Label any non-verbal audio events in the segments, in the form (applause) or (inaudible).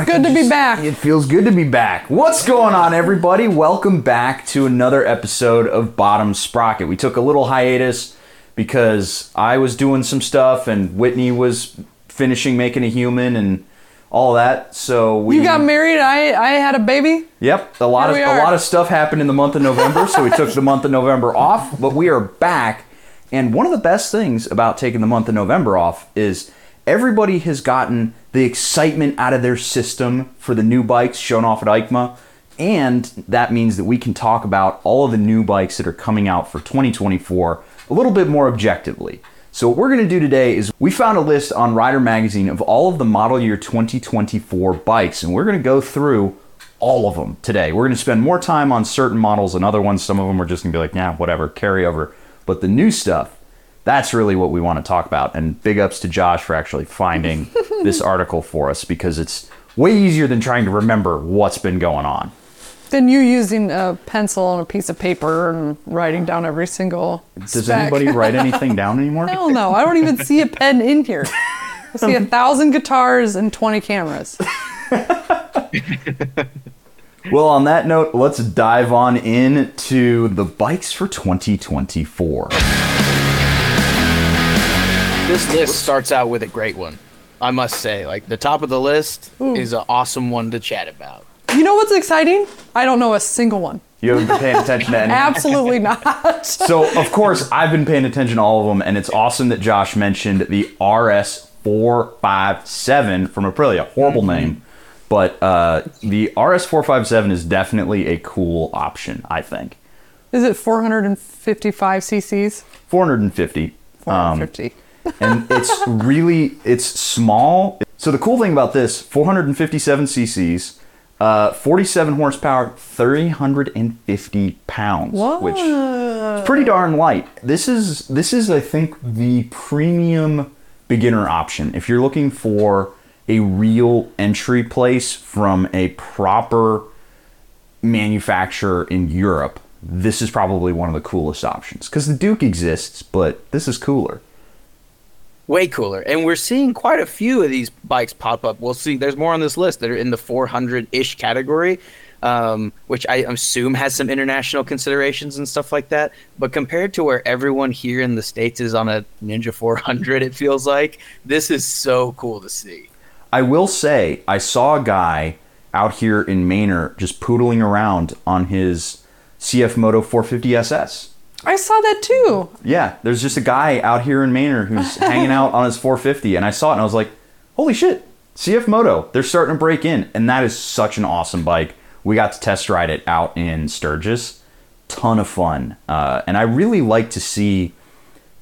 It's good to be back. It feels good to be back. What's going on, everybody? Welcome back to another episode of Bottom Sprocket. We took a little hiatus because I was doing some stuff and Whitney was finishing making a human and all that. So we You got married. I I had a baby. Yep, a lot of Here we a lot of stuff happened in the month of November, so we took the month of November off, but we are back. And one of the best things about taking the month of November off is everybody has gotten the excitement out of their system for the new bikes shown off at EICMA, and that means that we can talk about all of the new bikes that are coming out for 2024 a little bit more objectively. So what we're going to do today is we found a list on Rider Magazine of all of the model year 2024 bikes, and we're going to go through all of them today. We're going to spend more time on certain models than other ones. Some of them are just going to be like, yeah, whatever, carry over. But the new stuff, that's really what we want to talk about. And big ups to Josh for actually finding (laughs) this article for us because it's way easier than trying to remember what's been going on. Than you using a pencil and a piece of paper and writing down every single. Does spec. anybody write anything down (laughs) anymore? Hell no! I don't even see a pen in here. I see a thousand guitars and twenty cameras. (laughs) Well, on that note, let's dive on into the bikes for 2024. This list starts out with a great one. I must say, like the top of the list is an awesome one to chat about. You know what's exciting? I don't know a single one. You haven't been paying attention to any. (laughs) Absolutely (laughs) not. So, of course, I've been paying attention to all of them, and it's awesome that Josh mentioned the RS457 from Aprilia. Horrible name, but uh, the RS457 is definitely a cool option, I think. Is it 455 cc's? 450. Um, 450. And it's really it's small. So the cool thing about this, 457 cc's, uh, 47 horsepower, 350 pounds, which is pretty darn light. This is this is I think the premium beginner option if you're looking for a real entry place from a proper manufacturer in Europe. This is probably one of the coolest options because the Duke exists, but this is cooler. Way cooler. And we're seeing quite a few of these bikes pop up. We'll see. There's more on this list that are in the 400 ish category, um, which I assume has some international considerations and stuff like that. But compared to where everyone here in the States is on a Ninja 400, it feels like this is so cool to see. I will say, I saw a guy out here in Manor just poodling around on his CF Moto 450 SS. I saw that too. Yeah, there's just a guy out here in Manor who's (laughs) hanging out on his 450, and I saw it and I was like, holy shit, CF Moto, they're starting to break in, and that is such an awesome bike. We got to test ride it out in Sturgis. Ton of fun. Uh, and I really like to see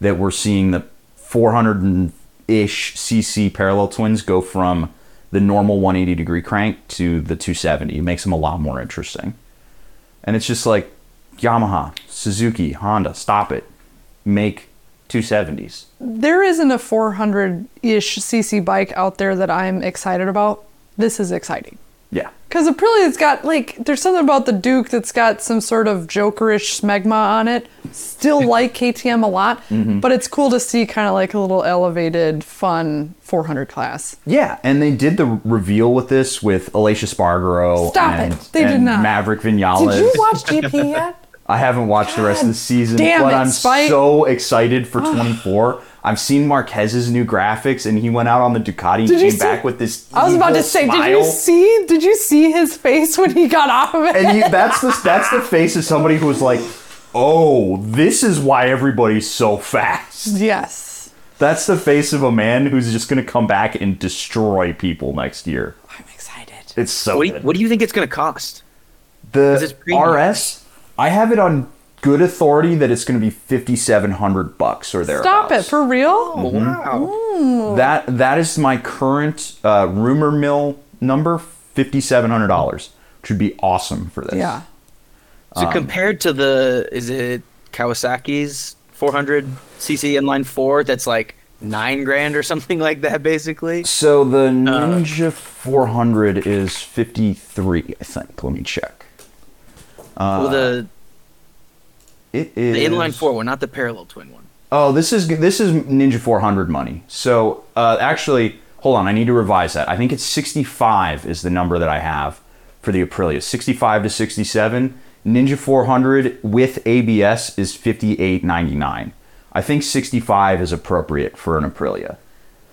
that we're seeing the 400 ish cc parallel twins go from the normal 180 degree crank to the 270. It makes them a lot more interesting. And it's just like Yamaha, Suzuki, Honda, stop it. Make 270s. There isn't a 400 ish cc bike out there that I'm excited about. This is exciting. Yeah. Because Aprilia's got, like, there's something about the Duke that's got some sort of jokerish smegma on it. Still like KTM a lot, Mm-hmm. but it's cool to see kind of like a little elevated, fun 400 class. Yeah, and they did the reveal with this with Aleix Espargaro Stop and, it. They did not. Maverick Vinales. Did you watch GP yet? (laughs) I haven't watched the rest of the season, damn but it, I'm Spike. so excited for 24. I've seen Marquez's new graphics, and he went out on the Ducati and Did came see- back with this. I was about to evil say, did you see? Did you see his face when he got off of it? And you, that's the that's the face of somebody who was like, "Oh, this is why everybody's so fast." yes, That's the face of a man who's just going to come back and destroy people next year. I'm excited. It's so What do you, good. what do you think it's going to cost? the premium. RS, I have it on good authority that it's going to be 5700 bucks or thereabouts. Stop it for real. Oh, wow. That that is my current uh, rumor mill number, $5700, which would be awesome for this. Yeah. So compared to the, is it Kawasaki's 400 cc inline four? That's like nine grand or something like that, basically. So the Uh. Ninja 400 is 53, I think. Let me check. Uh, well, the It is the inline four one, not the parallel twin one. Oh, this is this is Ninja 400 money. So uh, actually, hold on, I need to revise that. I think it's 65 is the number that I have for the Aprilia. 65 to 67. Ninja 400 with ABS is 58.99. I think 65 is appropriate for an Aprilia.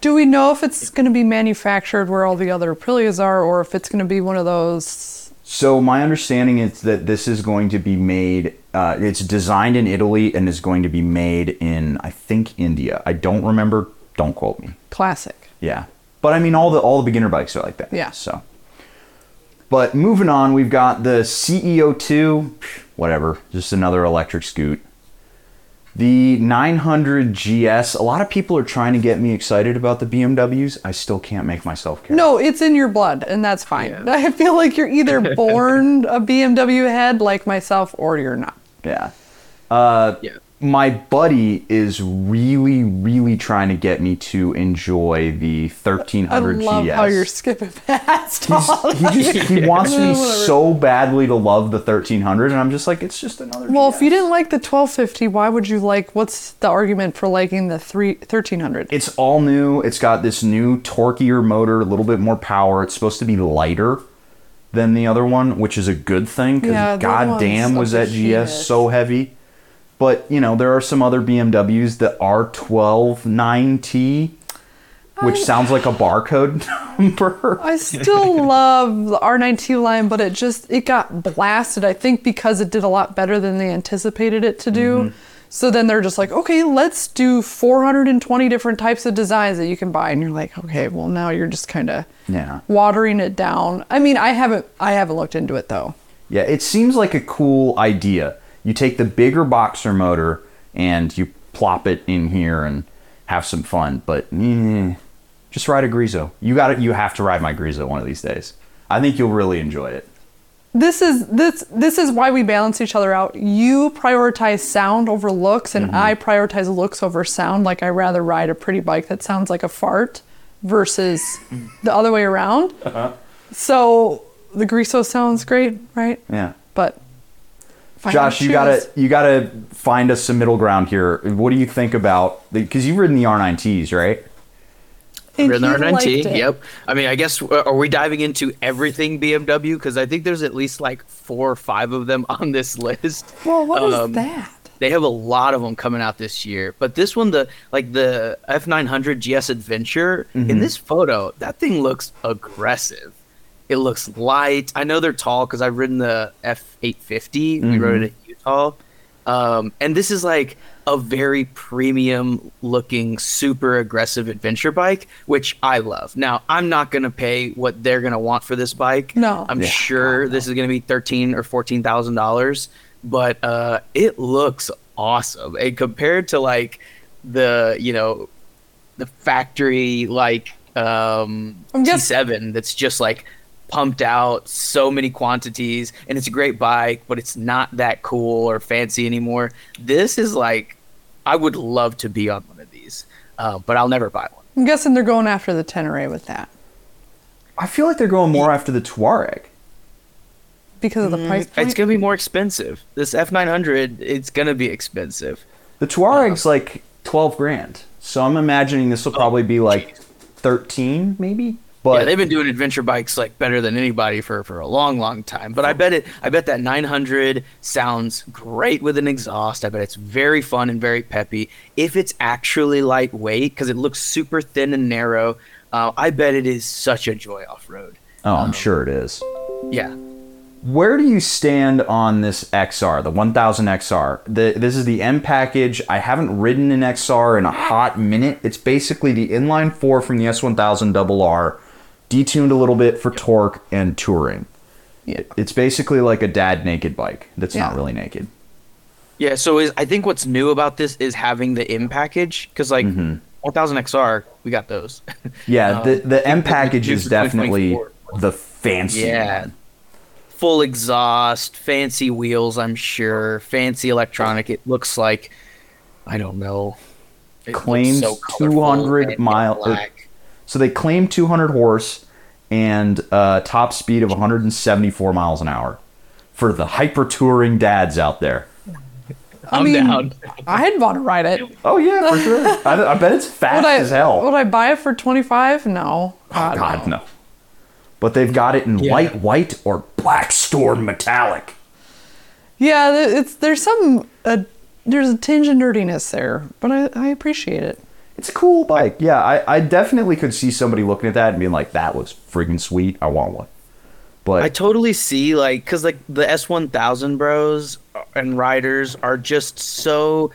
Do we know if it's going to be manufactured where all the other Aprilias are, or if it's going to be one of those? So my understanding is that this is going to be made. Uh, it's designed in Italy and is going to be made in I think India. I don't remember. Don't quote me. Classic. Yeah, but I mean all the all the beginner bikes are like that. Yeah. So, but moving on, we've got the CE 02, whatever, just another electric scoot. The 900 GS. A lot of people are trying to get me excited about the BMWs. I still can't make myself care. No, it's in your blood, and that's fine. Yeah. (laughs) I feel like you're either (laughs) born a BMW head like myself, or you're not. Yeah. Uh, Yeah. My buddy is really, really trying to get me to enjoy the 1300 I 1300 love GS. how you're skipping past all. He just he wants me (laughs) so badly to love the 1300, and I'm just like, it's just another. Well, GS. if you didn't like the 1250, why would you like? What's the argument for liking the three 1300? It's all new. It's got this new torqueier motor, a little bit more power. It's supposed to be lighter than the other one, which is a good thing because Yeah, goddamn was that. GS so heavy. But you know, there are some other BMWs, the R12 9T, which sounds like a barcode (laughs) number. I still (laughs) love the R9T line, but it just it got blasted. I think because it did a lot better than they anticipated it to do. Mm-hmm. So then they're just like, okay, let's do 420 different types of designs that you can buy, and you're like, okay, well now you're just kind of Yeah. watering it down. I mean, I haven't I haven't looked into it though. Yeah, it seems like a cool idea. You take the bigger boxer motor and you plop it in here and have some fun, but eh, just ride a Griso. You got it. You have to ride my Griso one of these days. I think you'll really enjoy it. This is this this is why we balance each other out. You prioritize sound over looks, and I prioritize looks over sound. Like I rather ride a pretty bike that sounds like a fart versus the other way around. So the Griso sounds great, right? Yeah. But if Josh, to you gotta you gotta find us some middle ground here. What do you think about the because you've ridden the R9Ts, right? And Ridden he liked R9T. Yep. I mean, I guess uh, are we diving into everything BMW? Because I think there's at least like four or five of them on this (laughs) list. Well, what is Um, that? They have a lot of them coming out this year, but this one, the like the F900 GS Adventure, in this photo, that thing looks aggressive. It looks light. I know they're tall because I've ridden the F850. We rode it at Utah, um, and this is like a very premium looking, super aggressive adventure bike, which I love. Now, I'm not gonna pay what they're gonna want for this bike. No. I'm Yeah. sure this is going to be thirteen or fourteen thousand dollars, but uh, it looks awesome. And compared to like the you know the factory like um, I'm guess- T7 that's just like pumped out so many quantities and it's a great bike but it's not that cool or fancy anymore. This is like i would love to be on one of these uh, but i'll never buy one. I'm guessing they're going after the Tenere with that. I feel like they're going more after the Tuareg. because of the price point. it's going to be more expensive. This f900 it's going to be expensive. The Tuareg's like twelve grand, so I'm imagining this will probably be like thirteen, maybe. But yeah, they've been doing adventure bikes like better than anybody for, for a long, long time. But I bet it. I bet that 900 sounds great with an exhaust. I bet it's very fun and very peppy. If it's actually lightweight, because it looks super thin and narrow, uh, I bet it is such a joy off road. oh, I'm sure it is. Yeah, Where do you stand on this XR, the 1000 XR? The, this is the M package. I haven't ridden an XR in a hot minute. It's basically the inline four from the S1000 RR, detuned a little bit for torque and touring. Yeah. It's basically like a dad naked bike that's not really naked. yeah. So is I think what's new about this is having the M package because like 1000 XR, we got those. Yeah, Um, (laughs) the, the M (laughs) package is definitely the fancy Yeah. one. Full exhaust, fancy wheels, I'm sure, fancy electronic. It looks like, I don't know. It Claims colorful 200 and mile-. So they claim 200 horse and uh, top speed of 174 miles an hour for the hyper touring dads out there. I I'm mean, down. I'd want to ride it. Oh yeah, for sure. (laughs) I, I bet it's fast Would I, as hell. would I buy it for 25? No. oh God, no. But they've got it in Yeah. light white or black storm metallic. Yeah, it's there's some uh, there's a tinge of nerdiness there, but I, I appreciate it. It's a cool bike. Yeah, I, I definitely could see somebody looking at that and being like, "That looks freaking sweet. I want one." But I totally see like because like the S one thousand bros and riders are just so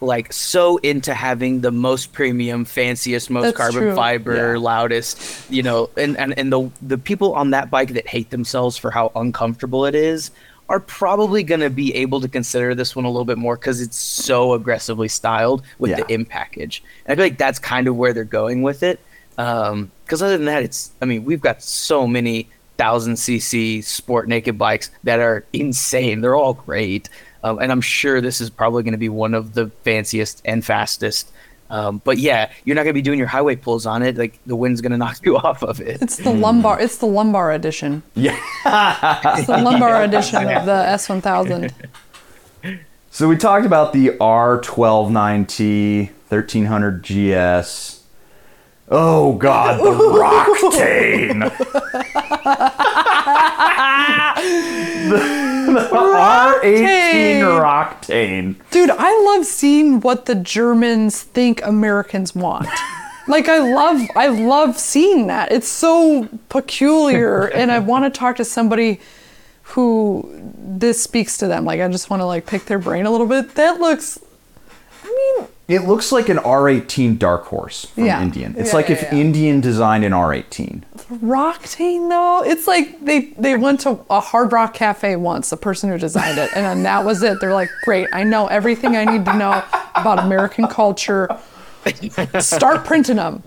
like so into having the most premium, fanciest, most That's carbon true. fiber, Yeah. loudest, you know, and, and and the the people on that bike that hate themselves for how uncomfortable it is are probably going to be able to consider this one a little bit more because it's so aggressively styled with Yeah. the M package. And I feel like that's kind of where they're going with it. Because other than that, it's I mean we've got so many thousand cc sport naked bikes that are insane. They're all great, um, and I'm sure this is probably going to be one of the fanciest and fastest. Um, but yeah, you're not going to be doing your highway pulls on it. Like the wind's going (laughs) to knock you off of it. It's the lumbar. It's the lumbar edition. yeah. It's the lumbar edition of the S1000. (laughs) So we talked about the R129T 1300 GS. Oh God, the Roctane. (laughs) the, the R18 Roctane. Dude, I love seeing what the Germans think Americans want. Like I love I love seeing that. It's so peculiar and I want to talk to somebody who this speaks to them. Like I just want to like pick their brain a little bit. That looks I mean, It looks like an R18 Dark Horse from Yeah. Indian. It's Yeah, like yeah, if yeah. Indian designed an R18. Roctane though, it's like they they went to a Hard Rock Cafe once, the person who designed it, and then that was it. They're like, great, I know everything I need to know about American culture. Start printing them.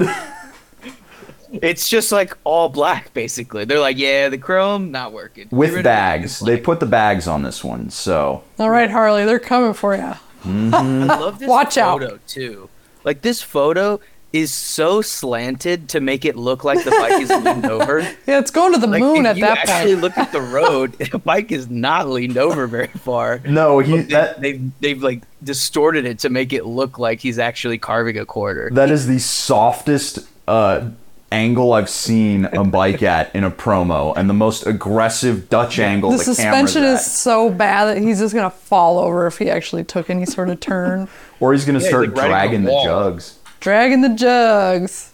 It's just like all black, basically. They're like, yeah, the chrome not working. With bags. They put the bags on this one, so. All right, Harley, they're coming for you. I love this Watch out. photo too. Like this photo is so slanted to make it look like the bike is leaned (laughs) over. Yeah, it's going to the Like moon if at you that actually point. look at the road, (laughs) the bike is not leaned over very far. No, he But they, that they've they've like distorted it to make it look like he's actually carving a quarter. that is the softest uh, angle I've seen a bike at in a promo, and the most aggressive Dutch angle. The the suspension is so bad that he's just gonna fall over if he actually took any sort of turn. or he's gonna Yeah, he's start like dragging the the jugs. Dragging the jugs.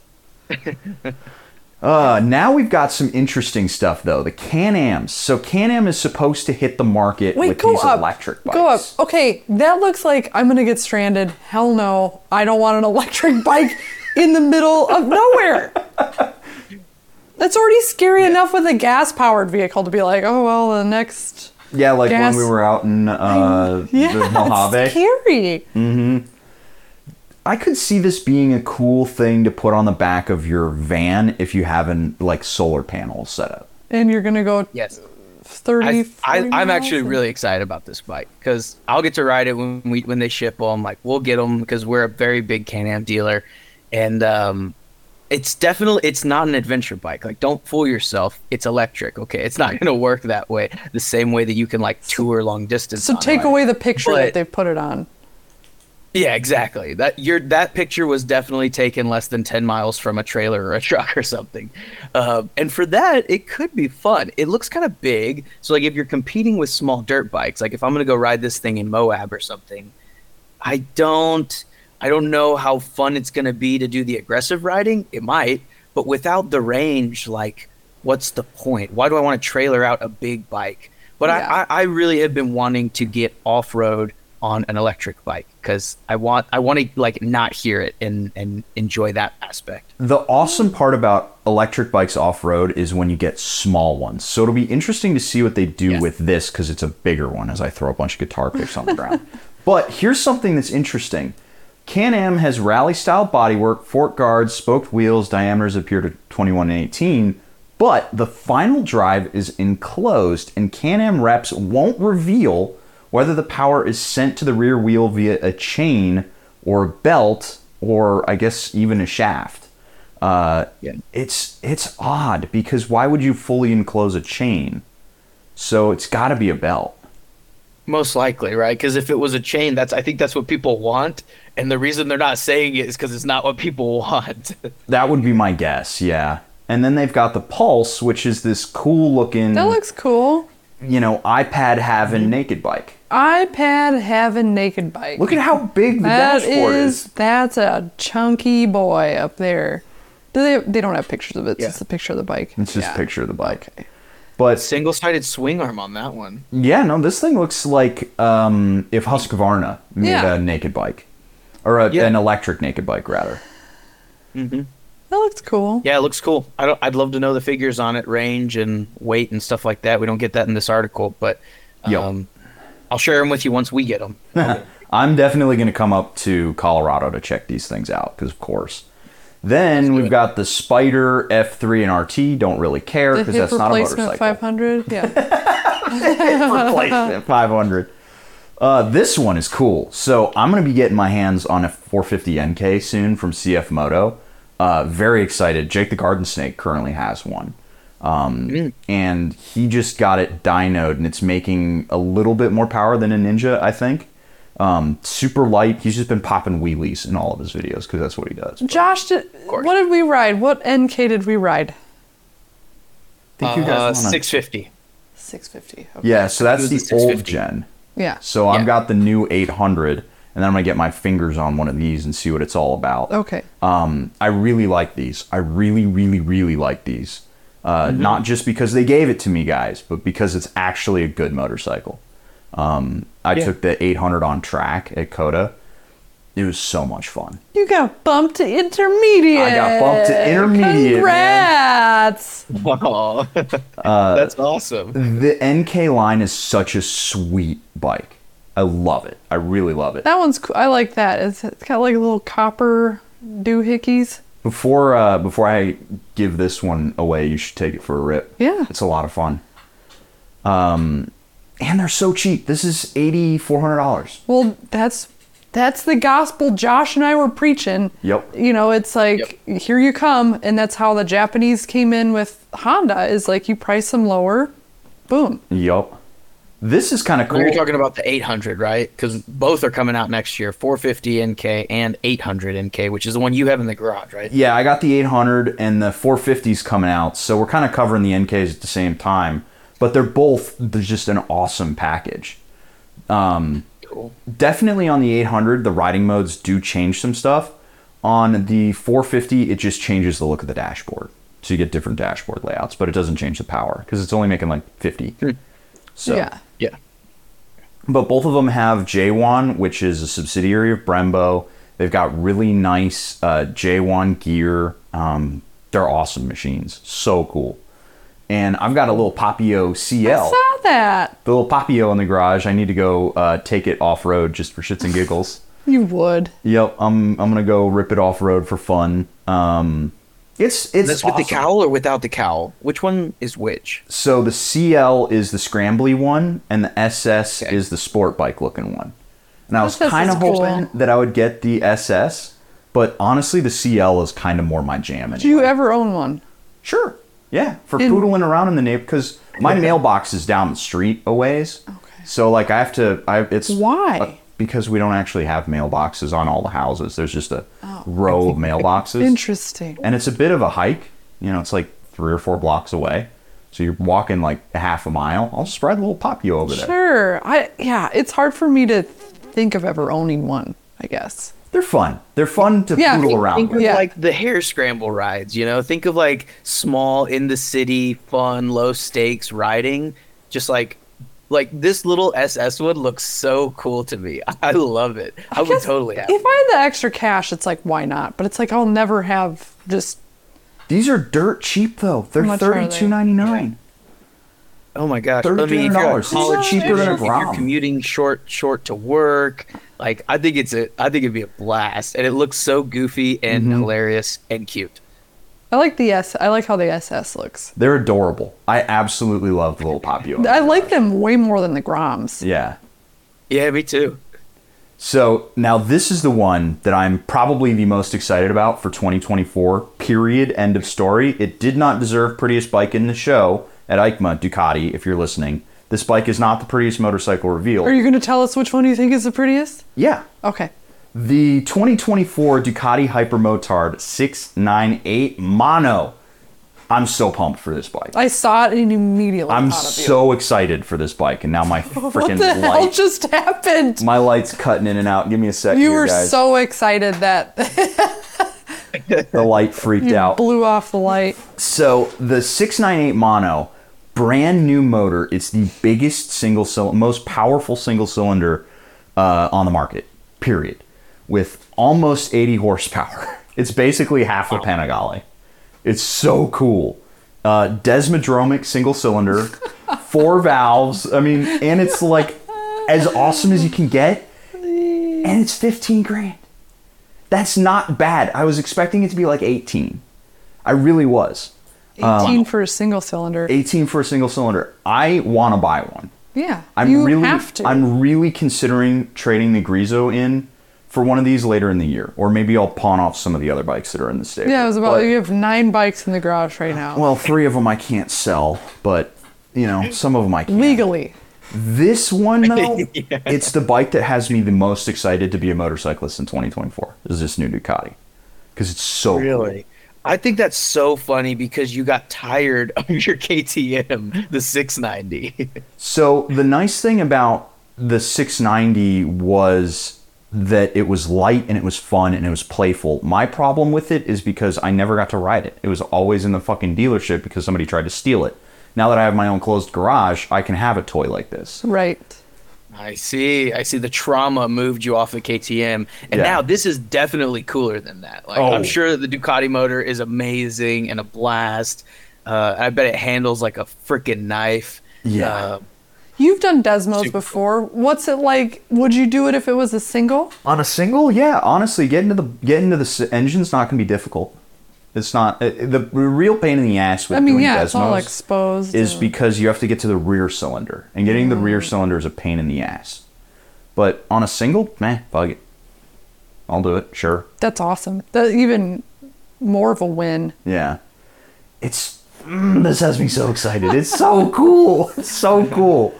Uh, now we've got some interesting stuff though. The Can-Ams. So Can-Am is supposed to hit the market Wait, with go these up. electric bikes. Go up. Okay, that looks like I'm gonna get stranded. Hell no. I don't want an electric bike in the middle of nowhere. (laughs) That's already scary enough with a gas powered vehicle to be like, oh well, the next. Yeah, like Gas- when we were out in uh, Yeah, the Mojave. it's scary. I could see this being a cool thing to put on the back of your van if you have an like solar panel set up. And you're gonna go Yes. 30. I, I, 40 I'm miles actually and- really excited about this bike because I'll get to ride it when we when they ship them. Like we'll get them because we're a very big Can-Am dealer, and um, it's definitely it's not an adventure bike. Like don't fool yourself, it's electric. Okay, it's not gonna work that way. The same way that you can like tour long distance. So take away the picture But- that they've put it on. Yeah, exactly. That your that picture was definitely taken less than ten miles from a trailer or a (laughs) truck or something. Uh, and for that, it could be fun. It looks kind of big, so like if you're competing with small dirt bikes, like if I'm gonna go ride this thing in Moab or something, I don't I don't know how fun it's gonna be to do the aggressive riding. It might, but without the range, like what's the point? Why do I want to trailer out a big bike? But Yeah. I, I, I really have been wanting to get off road on an electric bike because I want I want to like not hear it and and enjoy that aspect. The awesome part about electric bikes off road is when you get small ones. So it'll be interesting to see what they do Yes. with this because it's a bigger one as I throw a bunch of guitar picks on the ground. (laughs) But here's something that's interesting. Can-Am has rally style bodywork, fork guards, spoked wheels, diameters appear to 21 and 18, but the final drive is enclosed and Can-Am reps won't reveal whether the power is sent to the rear wheel via a chain or a belt or I guess even a shaft. Uh, Yeah. It's it's odd because why would you fully enclose a chain? So it's got to be a belt. Most likely, right? Because if it was a chain, that's I think that's what people want, and the reason they're not saying it is because it's not what people (laughs) want. That would be my guess, yeah. And then they've got the Pulse, which is this cool looking, That looks cool. you know, iPad having naked bike. iPad having naked bike. Look at how big the That dashboard is is. that's a chunky boy up there. Do they? They don't have pictures of it. It's Yeah. just a picture of the bike. It's just Yeah. a picture of the bike. But Single-sided swing arm on that one. yeah, no, this thing looks like um, if Husqvarna made Yeah. a naked bike, or a, Yeah. an electric naked bike rather. That looks cool. Yeah, it looks cool. I don't. I'd love to know the figures on it, range and weight and stuff like that. We don't get that in this article, but Yo. um, I'll share them with you once we get them. (laughs) I'm definitely going to come up to Colorado to check these things out because, of course. Then we've got the Spider F3 and RT. Don't really care because that's not a replacement motorcycle. 500. Yeah. (laughs) replacement 500. Uh, this one is cool. So I'm going to be getting my hands on a 450 NK soon from CF Moto. Uh, very excited. Jake the Garden Snake currently has one. Um, And he just got it dynoed, and it's making a little bit more power than a Ninja, I think. Um, super light. He's just been popping wheelies in all of his videos because that's what he does. I Josh, did, what did we ride? What NK did we ride? think you guys Uh, wanna- six fifty. 650. Okay. Yeah, so that's the the old gen. Yeah. So I've Yeah. got the new 800, and then I'm gonna get my fingers on one of these and see what it's all about. Okay. Um, I really like these. I really, really, really like these. Uh, Mm-hmm. Not just because they gave it to me, guys, but because it's actually a good motorcycle. Um, I Yeah. took the 800 on track at COTA. It was so much fun. You got bumped to intermediate. I got bumped to intermediate, man. Congrats. Wow, (laughs) Uh, that's awesome. The NK line is such a sweet bike. I love it. I really love it. That one's cool. I like that. It's, it's got like little copper doohickeys. Before uh, before I give this one away, you should take it for a rip. Yeah. It's a lot of fun. Um, and they're so cheap. This is eighty four hundred dollars. Well, that's that's the gospel Josh and I were preaching. Yep. You know, it's like here you come, and that's how the Japanese came in with Honda. Is like you price them lower, boom. Yep. This is kind of cool. You're talking about the 800, right? Because both are coming out next year 450 NK and 800 NK, which is the one you have in the garage, right? yeah, I got the 800 and the 450s coming out, so we're kind of covering the NKs at the same time. But they're both they're just an awesome package. Um, Cool. definitely on the 800, the riding modes do change some stuff. On the 450, it just changes the look of the dashboard, so you get different dashboard layouts, but it doesn't change the power because it's only making like 50. So yeah. Yeah. but both of them have J.Juan, which is a subsidiary of Brembo. They've got really nice uh, J.Juan gear. Um, they're awesome machines. So cool. And I've got a little Papio CL. I saw that. The little Papio in the garage. I need to go uh, take it off road just for shits and giggles. (laughs) You would. yep, I'm I'm gonna go rip it off road for fun. Um, it's it's That's with the awesome. cowl or without the cowl? Which one is which? So the CL is the scrambly one, and the SS Okay. is the sport bike looking one. And I was kind is of cool. hoping that I would get the SS, but honestly, the CL is kind of more my jam. Do you ever own one? Sure. Yeah, for In- poodling around in the neighborhood because my mailbox is down the street a ways. Okay. So like I have to. I it's Why? uh, because we don't actually have mailboxes on all the houses. There's just a Oh. row of mailboxes, Interesting. and it's a bit of a hike. You know, it's like three or four blocks away. So you're walking like a half a mile. I'll spread a little Papio over there. Sure. I yeah. It's hard for me to think of ever owning one. I guess. They're fun. They're fun to Yeah, poodle think- around Think with. of Yeah. like the hare scramble rides, you know? Think of like small in the city, fun, low stakes riding. Just like like this little SS one looks so cool to me. (laughs) I love it. I, would totally have. If I had the extra cash, it's like why not? But it's like I'll never have just. These are dirt cheap though. They're How much thirty two ninety nine. Oh my gosh! I mean, if you're a $3,300. college These cheaper than a if you're commuting short, short to work, like I think it's a, I think it'd be a blast, and it looks so goofy and Mm-hmm. hilarious and cute. I like the S. I like how the SS looks. They're adorable. I absolutely love the little Papio. I like them way more than the Groms. Yeah. Yeah, me too. So now this is the one that I'm probably the most excited about for 2024. Period. End of story. It did not deserve prettiest bike in the show at EICMA Ducati. If you're listening, This bike is not the prettiest motorcycle reveal. Are you going to tell us which one you think is the prettiest? yeah. Okay. The 2024 Ducati Hypermotard 698 Mono. I'm so pumped for this bike. I saw it and immediately I'm thought of you. so excited for this bike, and now my (laughs) What freaking hell light, just happened? my light's cutting in and out. Give me a sec, You here, were guys. so excited that (laughs) the light freaked you out. blew off the light. So the 698 Mono, brand new motor. It's the biggest single cylinder, most powerful single cylinder uh, on the market. Period. With almost 80 horsepower. (laughs) It's basically half a Panigale. It's so cool. Uh, Desmodromic single cylinder, (laughs) four valves. I mean, and it's like as awesome as you can get, and it's 15 grand. That's not bad. I was expecting it to be like 18. I really was. 18 um, for a single cylinder. 18 for a single cylinder. I want to buy one. Yeah. I'm you really have to. I'm really considering trading the Griso in for one of these later in the year, or maybe I'll pawn off some of the other bikes that are in the stable. yeah, it was about But- you have nine bikes in the garage right now. well, three of them I can't sell, but you know, some of them I can. Legally. This one though, (laughs) it's the bike that has me the most excited to be a motorcyclist in 2024. Is this new Ducati? Because it's so Really? I think that's so funny because you got tired of your KTM, the 690. So the nice thing about the 690 was that it was light and it was fun and it was playful. My problem with it is because I never got to ride it. It was always in the fucking dealership because somebody tried to steal it. Now that I have my own closed garage, I can have a toy like this. Right. I see. I see. The trauma moved you off the KTM, and Yeah. now this is definitely cooler than that. Like Oh. I'm sure the Ducati motor is amazing and a blast. Uh, I bet it handles like a freaking knife. Yeah. Uh, You've done Desmos Super before. What's it like? Would you do it if it was a single? On a single, yeah, honestly, getting to the getting to the engine's not going to be difficult. It's not it, the real pain in the ass with I mean, doing yeah, it's all exposed. is and- because you have to get to the rear cylinder, and getting the rear cylinder is a pain in the ass. But on a single, meh, bug it. I'll do it, sure. That's awesome. That even more of a win. Yeah, it's mm, this has me so excited. It's so (laughs) cool. It's so cool,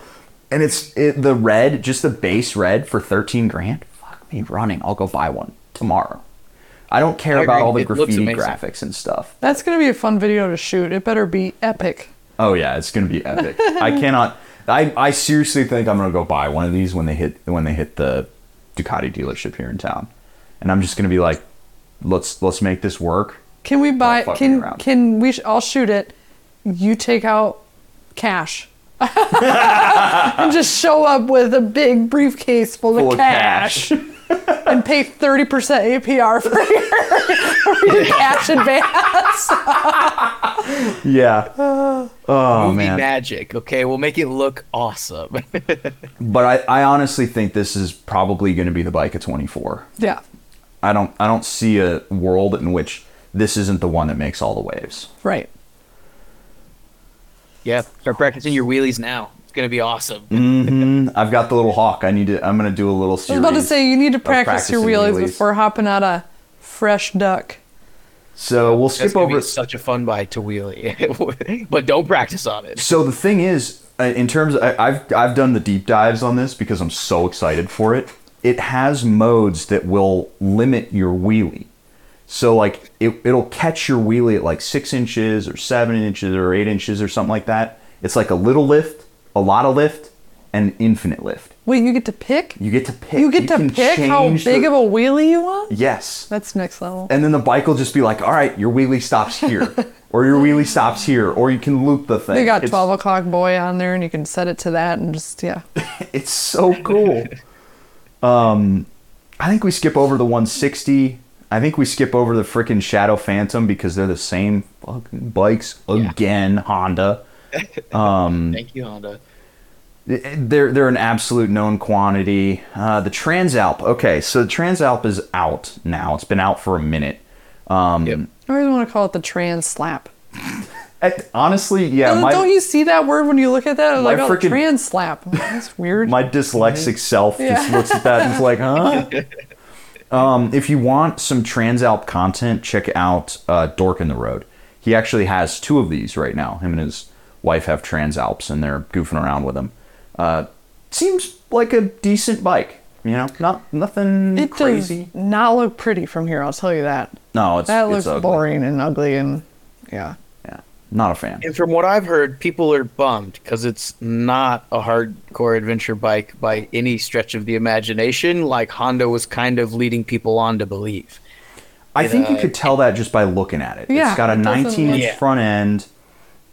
and it's it, the red, just the base red for thirteen grand. Fuck me running. I'll go buy one tomorrow. I don't care I about all the It graffiti graphics and stuff. That's gonna be a fun video to shoot. It better be epic. Oh yeah, it's gonna be epic. I cannot. I, I seriously think I'm gonna go buy one of these when they hit when they hit the Ducati dealership here in town, and I'm just gonna be like, let's let's make this work. Can we buy? fuck Can around. can we? Sh- I'll shoot it. You take out cash. (laughs) (laughs) and just show up with a big briefcase full, Full of of cash, and pay 30% APR for your, for your cash advance. (laughs) Yeah. Oh movie man. magic. Okay, we'll make it look awesome. (laughs) But I, I honestly think this is probably gonna be the bike of 24. Yeah, I don't I don't see a world in which this isn't the one that makes all the waves. right. yeah, start practicing your wheelies now. It's gonna be awesome. Mm. I've got the little hawk. I need to. I'm gonna do a little I was series. about to say you need to practice your wheelies, wheelies. before hopping out a fresh duck. So we'll That's skip over. be such a fun bike to wheelie, (laughs) but don't practice on it. So the thing is, uh, in terms, I, I've I've done the deep dives on this because I'm so excited for it. It has modes that will limit your wheelie. So like it it'll catch your wheelie at like six inches or seven inches or eight inches or something like that. It's like a little lift, a lot of lift, and infinite lift. Wait, you get to pick? You get to pick. You get to pick how big the- of a wheelie you want? Yes. That's next level. And then the bike will just be like, all right, your wheelie stops here, (laughs) or your wheelie stops here, or you can loop the thing. They got It's- 12 o'clock boy on there and you can set it to that and just, yeah. (laughs) It's so cool. (laughs) um, I think we skip over the 160. I think we skip over the freaking Shadow Phantom because they're the same fucking bikes Yeah. again. Honda. (laughs) Um, Thank you, Honda. they're they're an absolute known quantity. Uh, the Transalp. Okay, so the Transalp is out now. It's been out for a minute. Um, Yep. I always want to call it the trans slap. (laughs) honestly, yeah, Don't- my Don't you see that word when you look at that? my Like, oh, trans slap. That's weird. (laughs) my dyslexic self just Yeah. looks at that and is like, huh? um, if you want some Transalp content, check out uh, Dork in the Road. He actually has two of these right now. Him and his wife have Transalps and they're goofing around with them. Uh, seems like a decent bike. You know, not nothing It crazy. does not look pretty from here. I'll tell you that. No, it's That it's looks ugly. boring and ugly and yeah. Yeah, not a fan. And from what I've heard, people are bummed because it's not a hardcore adventure bike by any stretch of the imagination, like Honda was kind of leading people on to believe. I think you uh, could tell that just by looking at it. Yeah, it's got a it 19 inch look- front end.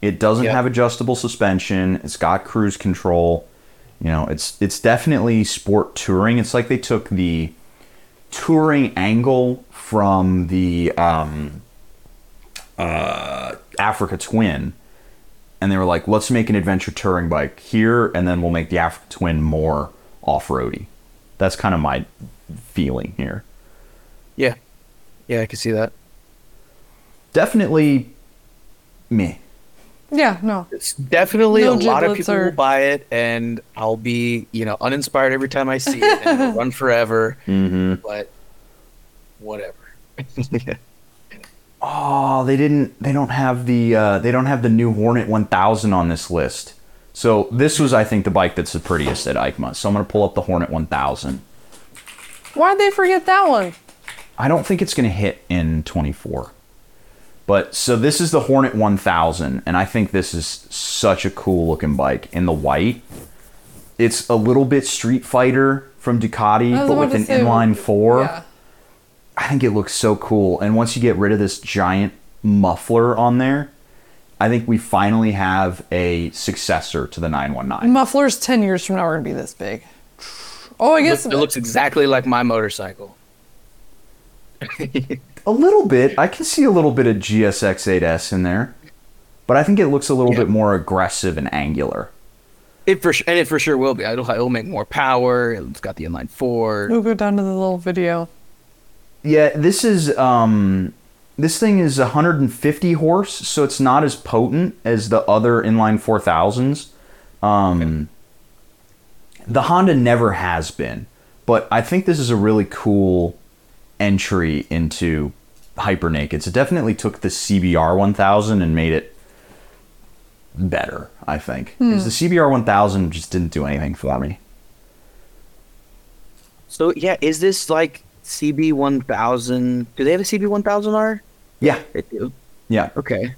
It doesn't have adjustable suspension. It's got cruise control. You know, it's it's definitely sport touring. It's like they took the touring angle from the um, uh, Africa Twin, and they were like, let's make an adventure touring bike here, and then we'll make the Africa Twin more off roady. That's kind of my feeling here. Yeah. Yeah, I can see that. Definitely me. Yeah, no. It's definitely No a lot of people or- will buy it, and I'll be, you know, uninspired every time I see it, and it'll (laughs) run forever. Mm-hmm. But whatever. (laughs) Oh, they didn't. They don't have the. Uh, they don't have the new Hornet 1000 on this list. So this was, I think, the bike that's the prettiest at EICMA. So I'm gonna pull up the Hornet 1000. Why'd they forget that one? I don't think it's gonna hit in 24. But so this is the Hornet 1000, and I think this is such a cool looking bike in the white. It's a little bit Street Fighter from Ducati, but with an say, inline four. Yeah. I think it looks so cool. And once you get rid of this giant muffler on there, I think we finally have a successor to the 919. Mufflers 10 years from now are going to be this big. Oh, I guess. it looks exactly like my motorcycle. (laughs) A little bit. I can see a little bit of GSX 8S in there. But I think it looks a little Yeah. bit more aggressive and angular. It for su- and it for sure will be. It'll, it'll make more power. It's got the inline four. We'll go down to the little video. Yeah, this is um this thing is 150 horse, so it's not as potent as the other inline 4000s. Um the Honda never has been, but I think this is a really cool entry into hyper nakeds. It definitely took the CBR 1000 and made it better, I think. Hmm. 'Cause the CBR 1000 just didn't do anything for me. So yeah, is this like CB one thousand? Do they have a CB one thousand R? Yeah. They do. Yeah. Okay.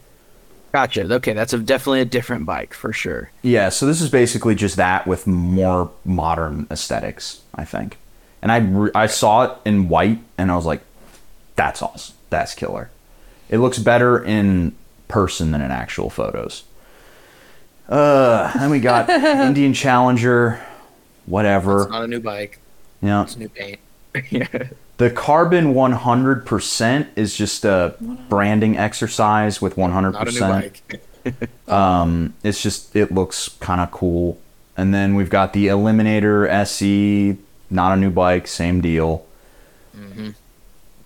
Gotcha. Okay, that's a, definitely a different bike for sure. Yeah, so this is basically just that with more modern aesthetics, I think. And I re- I saw it in white and I was like, that's awesome. That's killer. It looks better in person than in actual photos. Uh, then we got (laughs) Indian Challenger, whatever. It's not a new bike. You know, It's new paint. yeah. (laughs) the carbon 100% is just a branding exercise with 100%. Not a new bike. (laughs) Um, it's just it looks kind of cool. And then we've got the Eliminator SE, not a new bike, same deal.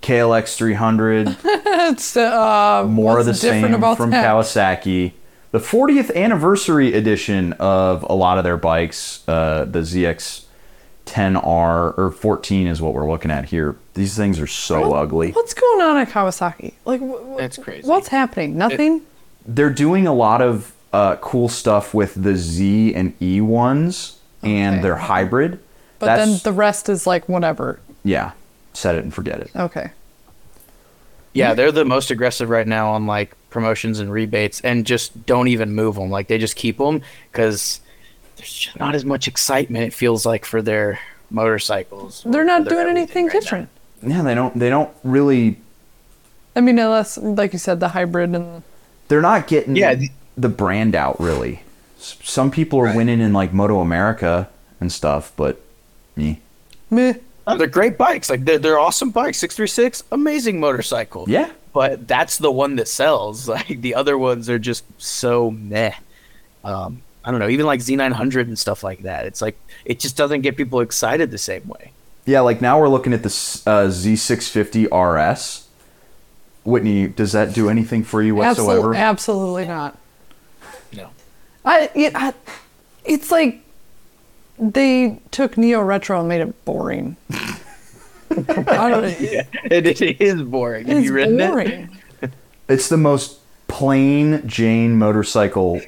KLX 300, (laughs) It's uh, more of the same about from that? Kawasaki. The 40th anniversary edition of a lot of their bikes, uh, the ZX 10R or 14 is what we're looking at here. These things are so What- ugly. What's going on at Kawasaki? Like, wh- wh- That's crazy. What's happening? Nothing. they're doing a lot of uh, cool stuff with the Z and E ones and Okay. their hybrid. But then the rest is like whatever. yeah, set it and forget it. Okay. Yeah, they're the most aggressive right now on like promotions and rebates, and just don't even move them. Like they just keep them because there's just not as much excitement. It feels like for their motorcycles. They're not doing anything right now. different. Yeah, they don't. They don't really. I mean, unless, like you said, the hybrid and They're not getting Yeah, the, the- brand out really. Some people are Right. winning in like Moto America and stuff, but me. meh. Oh, they're great bikes. Like they're they're awesome bikes. Six three six, amazing motorcycle. Yeah, but that's the one that sells. (laughs) Like the other ones are just so meh. Um, I don't know. Even like Z900 and stuff like that. It's like it just doesn't get people excited the same way. yeah. Like now we're looking at the uh, Z650 RS. Whitney, does that do anything for you whatsoever? Absolutely, absolutely not. No. I, it, I, it's like they took neo retro and made it boring. I don't. (laughs) Yeah, it, it is boring. Have It's you ridden it? boring. (laughs) It's the most plain Jane motorcycle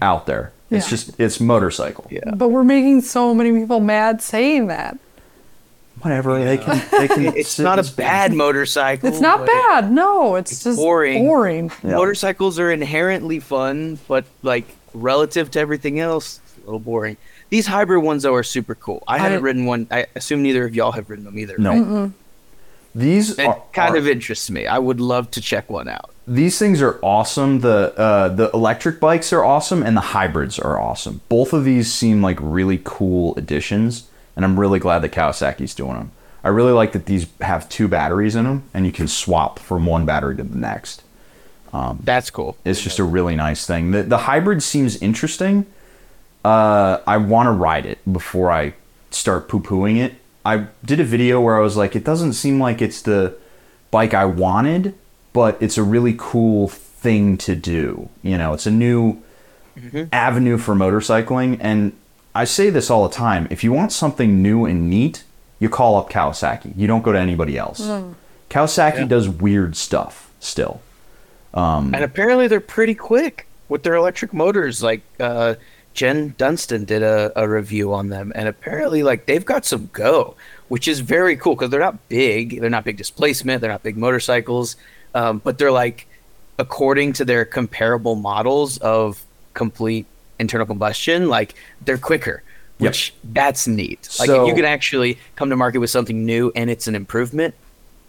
out there. It's Yeah. just it's motorcycle. Yeah. But we're making so many people mad saying that. Whatever they can they can. (laughs) It's not a bad motorcycle. It's not but bad. No, it's, just boring. boring. Yeah. Motorcycles are inherently fun, but like relative to everything else, it's a little boring. These hybrid ones though are super cool. I haven't I- ridden one. I assume neither of y'all have ridden them either. No. These It are, kind are- of interests me. I would love to check one out. these things are awesome. The uh, the electric bikes are awesome, and the hybrids are awesome. Both of these seem like really cool additions, and I'm really glad that Kawasaki's doing them. I really like that these have two batteries in them, and you can swap from one battery to the next. That's cool. It's just a really nice thing. The the hybrid seems interesting. Uh, I want to ride it before I start poo pooing it. I did a video where I was like, it doesn't seem like it's the bike I wanted, but it's a really cool thing to do. You know, it's a new avenue for motorcycling. And I say this all the time if you want something new and neat, you call up Kawasaki. You don't go to anybody else. Kawasaki Yeah. does weird stuff still. And apparently they're pretty quick with their electric motors. Like uh, Jen Dunstan did a, a review on them, and apparently like they've got some go, which is very cool because they're not big. They're not big displacement. They're not big motorcycles, um, but they're like according to their comparable models of complete internal combustion, like they're quicker. Yep. Which that's neat. Like So- if you can actually come to market with something new and it's an improvement,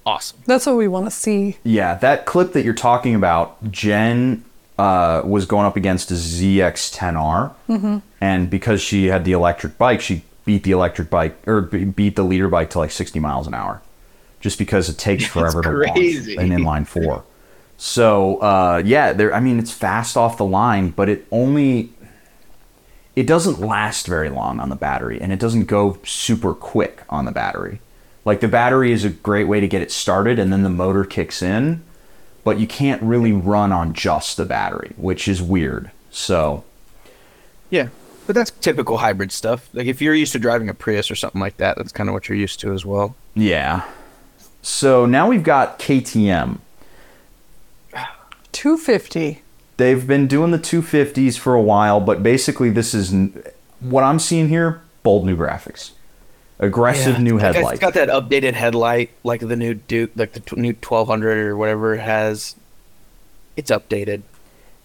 awesome. That's what we want to see. Yeah, that clip that you're talking about, Jen uh, was going up against a ZX10R, Mm-hmm. and because she had the electric bike, she beat the electric bike or be- beat the leader bike to like 60 miles an hour, just because it takes forever to crazy. launch an inline four. So uh, yeah, there. I mean, it's fast off the line, but it only it doesn't last very long on the battery, and it doesn't go super quick on the battery. Like the battery is a great way to get it started, and then the motor kicks in, but you can't really run on just the battery, which is weird. So Yeah, but that's typical hybrid stuff. Like if you're used to driving a Prius or something like that, that's kind of what you're used to as well. yeah. So now we've got KTM. 250. They've been doing the 250s for a while, but basically this is what I'm seeing here: bold new graphics, aggressive new Like, headlight. It's got that updated headlight, like the new Duke, like the t- new 1200 or whatever it has. It's updated.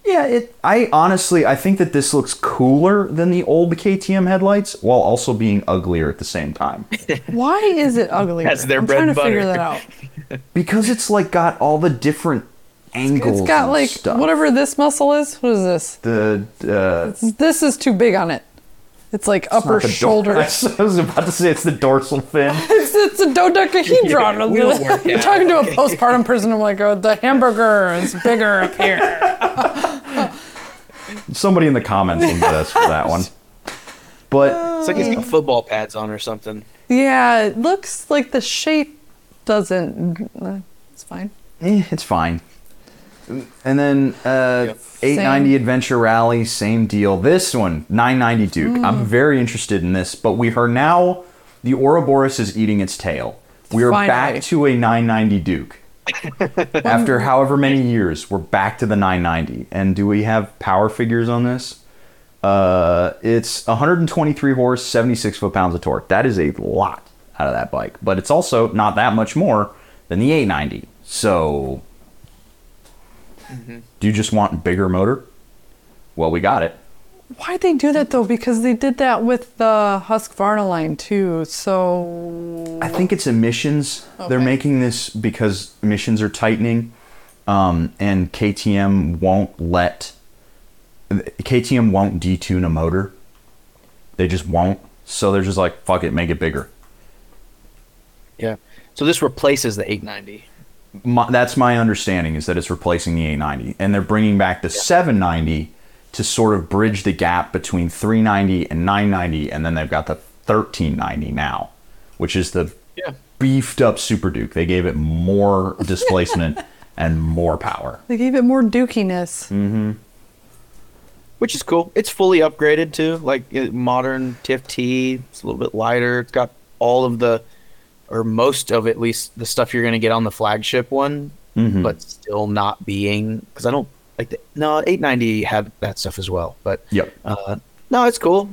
Yeah, it. I honestly, I think that this looks cooler than the old KTM headlights, while also being uglier at the same time. (laughs) Why is it ugly? That's their I'm bread trying and to figure that out. (laughs) because it's like got all the different angles. It's got and like stuff. whatever this muscle is. What is this? the. Uh, This is too big on it. It's like it's upper the dor- shoulder. (laughs) I was about to say it's the dorsal fin. (laughs) It's, it's a dodecahedron. (laughs) Yeah, we'll work You're talking to a postpartum person. I'm like, oh, the hamburger is bigger up here. Somebody in the comments can get us for that one. But It's like he's got football pads on or something. Yeah, it looks like the shape doesn't. uh, It's fine. eh, it's fine. And then uh, 890 Adventure Rally, same deal. This one, 990 Duke. I'm very interested in this, but we are now the Ouroboros is eating its tail. We are Finally. back to a 990 Duke. (laughs) After however many years, we're back to the 990. And do we have power figures on this? Uh, it's 123 horse, 76 foot pounds of torque. That is a lot out of that bike, but it's also not that much more than the 890. So, do you just want bigger motor? Well, we got it. Why'd they do that though? Because they did that with the Husqvarna line too. So I think it's emissions. They're making this because emissions are tightening, um, and KTM won't let KTM won't detune a motor. They just won't. So they're just like, fuck it, make it bigger. Yeah. So this replaces the 890. My, that's my understanding is that it's replacing the 890 and they're bringing back the 790 to sort of bridge the gap between 390 and 990 and then they've got the 1390 now which is the Yeah. beefed up super duke they gave it more (laughs) displacement and more power they gave it more dookiness. mm-hmm. Which is cool. It's fully upgraded too, like modern TFT. It's a little bit lighter. It's got all of the, or most of at least the stuff you're going to get on the flagship one, Mhm. but still not being because I don't like the, no 890 had that stuff as well, but Yep. uh, no, it's cool.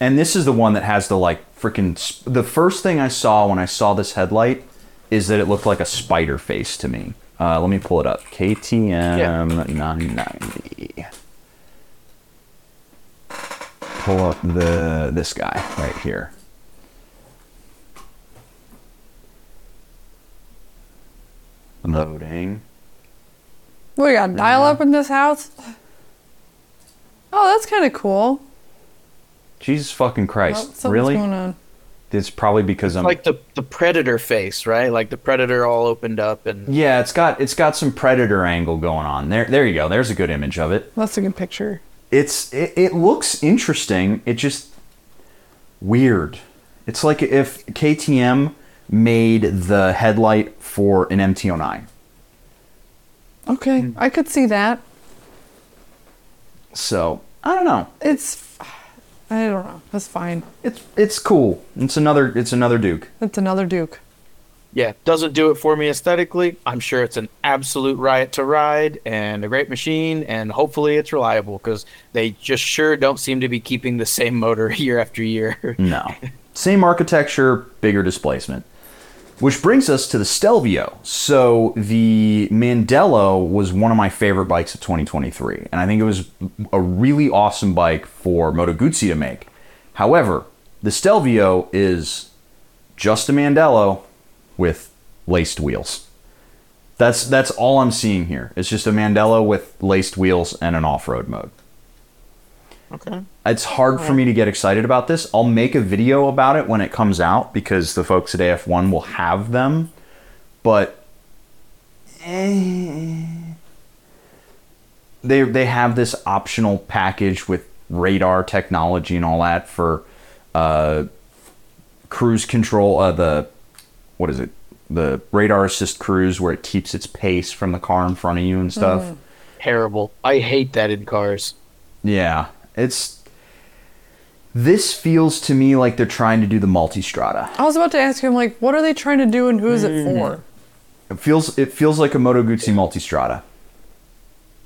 And this is the one that has the like freaking. Sp- the first thing I saw when I saw this headlight is that it looked like a spider face to me. Uh, let me pull it up. KTM 990. Pull up the this guy right here. Loading. We got dial up in this house. Oh, that's kind of cool. Jesus fucking Oh, Christ! something's really? going on. It's probably because I'm Like the the predator face, right? Like the predator all opened up and Yeah, it's got it's got some predator angle going on. There there you go. There's a good image of it. That's a good picture. It's it, it looks interesting. It just weird. It's like if KTM made the headlight for an MT09. Okay, Hmm. I could see that. So, I don't know. It's, I don't know. That's fine. It's it's cool. It's another it's another Duke. It's another Duke. yeah, doesn't do it for me aesthetically. I'm sure it's an absolute riot to ride and a great machine, and hopefully it's reliable because they just sure don't seem to be keeping the same motor (laughs) year after year. No. (laughs) Same architecture, bigger displacement. Which brings us to the Stelvio. So the Mandello was one of my favorite bikes of 2023, and I think it was a really awesome bike for Moto Guzzi to make. However, the Stelvio is just a Mandello with laced wheels. That's that's all I'm seeing here. It's just a Mandello with laced wheels and an off-road mode okay. It's hard for me to get excited about this. I'll make a video about it when it comes out because the folks at AF1 will have them. But eh, they they have this optional package with radar technology and all that for uh, cruise control. Uh, the what is it? The radar assist cruise where it keeps its pace from the car in front of you and stuff. Terrible. I hate that in cars. Yeah, it's. This feels to me like they're trying to do the multistrada. I was about to ask him, like, what are they trying to do and who is it for? It feels it feels like a Moto Guzzi multistrada.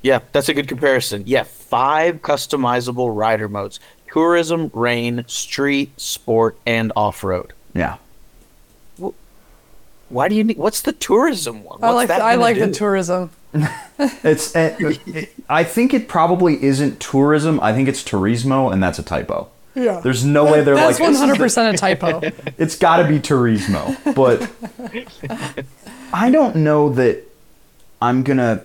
Yeah, that's a good comparison. Yeah, five customizable rider modes: tourism, rain, street, sport, and off-road. Yeah, Why do you need? What's the tourism one? I like that I like do? the tourism. (laughs) (laughs) it's. uh, it, I think it probably isn't tourism. I think it's turismo, and that's a typo. Yeah. There's no way they're That's like. one "This is hundred the- percent a typo. (laughs) It's got to be turismo, but (laughs) I don't know that I'm gonna